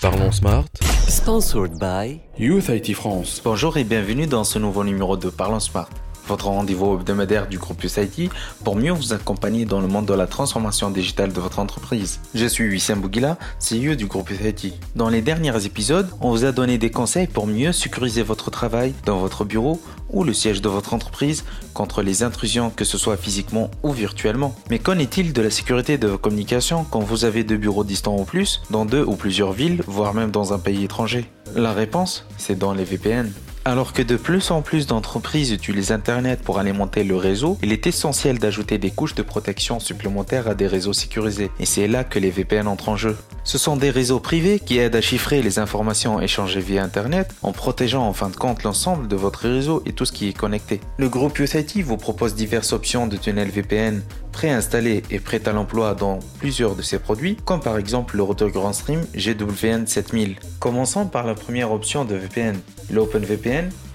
Parlons Smart. Sponsored by Youth IT France. Bonjour et bienvenue dans ce nouveau numéro de Parlons Smart, votre rendez-vous hebdomadaire du groupe USIT pour mieux vous accompagner dans le monde de la transformation digitale de votre entreprise. Je suis Wissam Bougila, CEO du groupe USIT. Dans les derniers épisodes, on vous a donné des conseils pour mieux sécuriser votre travail dans votre bureau ou le siège de votre entreprise contre les intrusions, que ce soit physiquement ou virtuellement. Mais qu'en est-il de la sécurité de vos communications quand vous avez deux bureaux distants ou plus, dans deux ou plusieurs villes, voire même dans un pays étranger? La réponse, c'est dans les VPN. Alors que de plus en plus d'entreprises utilisent Internet pour alimenter le réseau, il est essentiel d'ajouter des couches de protection supplémentaires à des réseaux sécurisés. Et c'est là que les VPN entrent en jeu. Ce sont des réseaux privés qui aident à chiffrer les informations échangées via Internet en protégeant en fin de compte l'ensemble de votre réseau et tout ce qui est connecté. Le groupe USIT vous propose diverses options de tunnels VPN préinstallés et prêts à l'emploi dans plusieurs de ses produits, comme par exemple le routeur GrandStream GWN 7000. Commençons par la première option de VPN, l'OpenVPN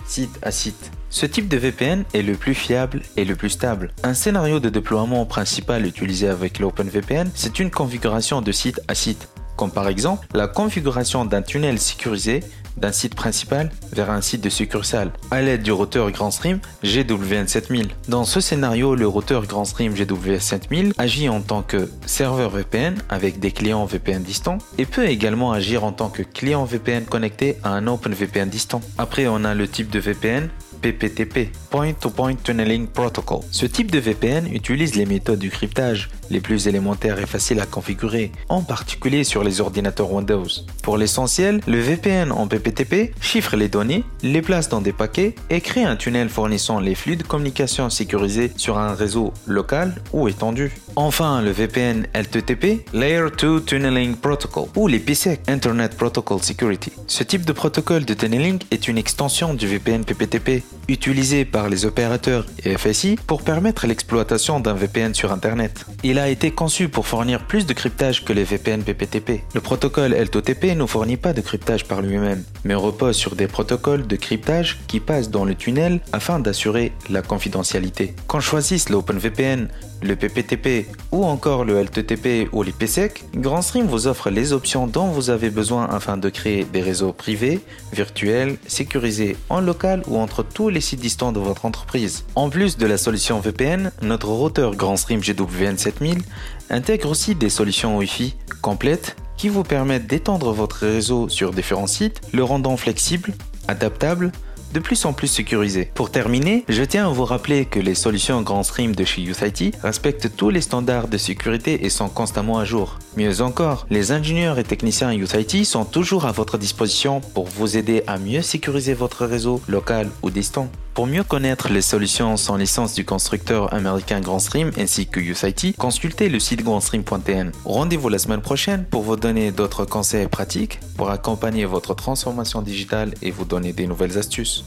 site à site. Ce type de VPN est le plus fiable et le plus stable. Un scénario de déploiement principal utilisé avec l'OpenVPN, c'est une configuration de site à site, comme par exemple la configuration d'un tunnel sécurisé d'un site principal vers un site de succursale à l'aide du routeur GrandStream GWN7000. Dans ce scénario, le routeur GrandStream GWN7000 agit en tant que serveur VPN avec des clients VPN distants et peut également agir en tant que client VPN connecté à un OpenVPN distant. Après, on a le type de VPN PPTP, Point-to-Point Tunneling Protocol. Ce type de VPN utilise les méthodes du cryptage les plus élémentaires et faciles à configurer, en particulier sur les ordinateurs Windows. Pour l'essentiel, le VPN en PPTP chiffre les données, les place dans des paquets et crée un tunnel fournissant les flux de communication sécurisés sur un réseau local ou étendu. Enfin, le VPN LTTP, Layer 2 Tunneling Protocol, ou les PSEC, Internet Protocol Security. Ce type de protocole de tunneling est une extension du VPN PPTP, utilisé par les opérateurs et FSI pour permettre l'exploitation d'un VPN sur Internet. Il a été conçu pour fournir plus de cryptage que les VPN PPTP. Le protocole LTTP ne fournit pas de cryptage par lui-même, mais repose sur des protocoles de cryptage qui passent dans le tunnel afin d'assurer la confidentialité. Qu'on choisisse l'OpenVPN, le PPTP ou encore le LTTP ou l'IPsec, GrandStream vous offre les options dont vous avez besoin afin de créer des réseaux privés, virtuels, sécurisés en local ou entre tous les sites distants de votre entreprise. En plus de la solution VPN, notre routeur GrandStream GWN 7000 intègre aussi des solutions Wi-Fi complètes qui vous permettent d'étendre votre réseau sur différents sites, le rendant flexible, adaptable, de plus en plus sécurisé. Pour terminer, je tiens à vous rappeler que les solutions Grand Stream de chez YouthIT respectent tous les standards de sécurité et sont constamment à jour. Mieux encore, les ingénieurs et techniciens YouthIT sont toujours à votre disposition pour vous aider à mieux sécuriser votre réseau local ou distant. Pour mieux connaître les solutions sans licence du constructeur américain GrandStream ainsi que USIT, consultez le site grandstream.tn. Rendez-vous la semaine prochaine pour vous donner d'autres conseils pratiques pour accompagner votre transformation digitale et vous donner des nouvelles astuces.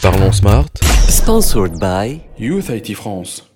Parlons Smart. Sponsored by Youth IT France.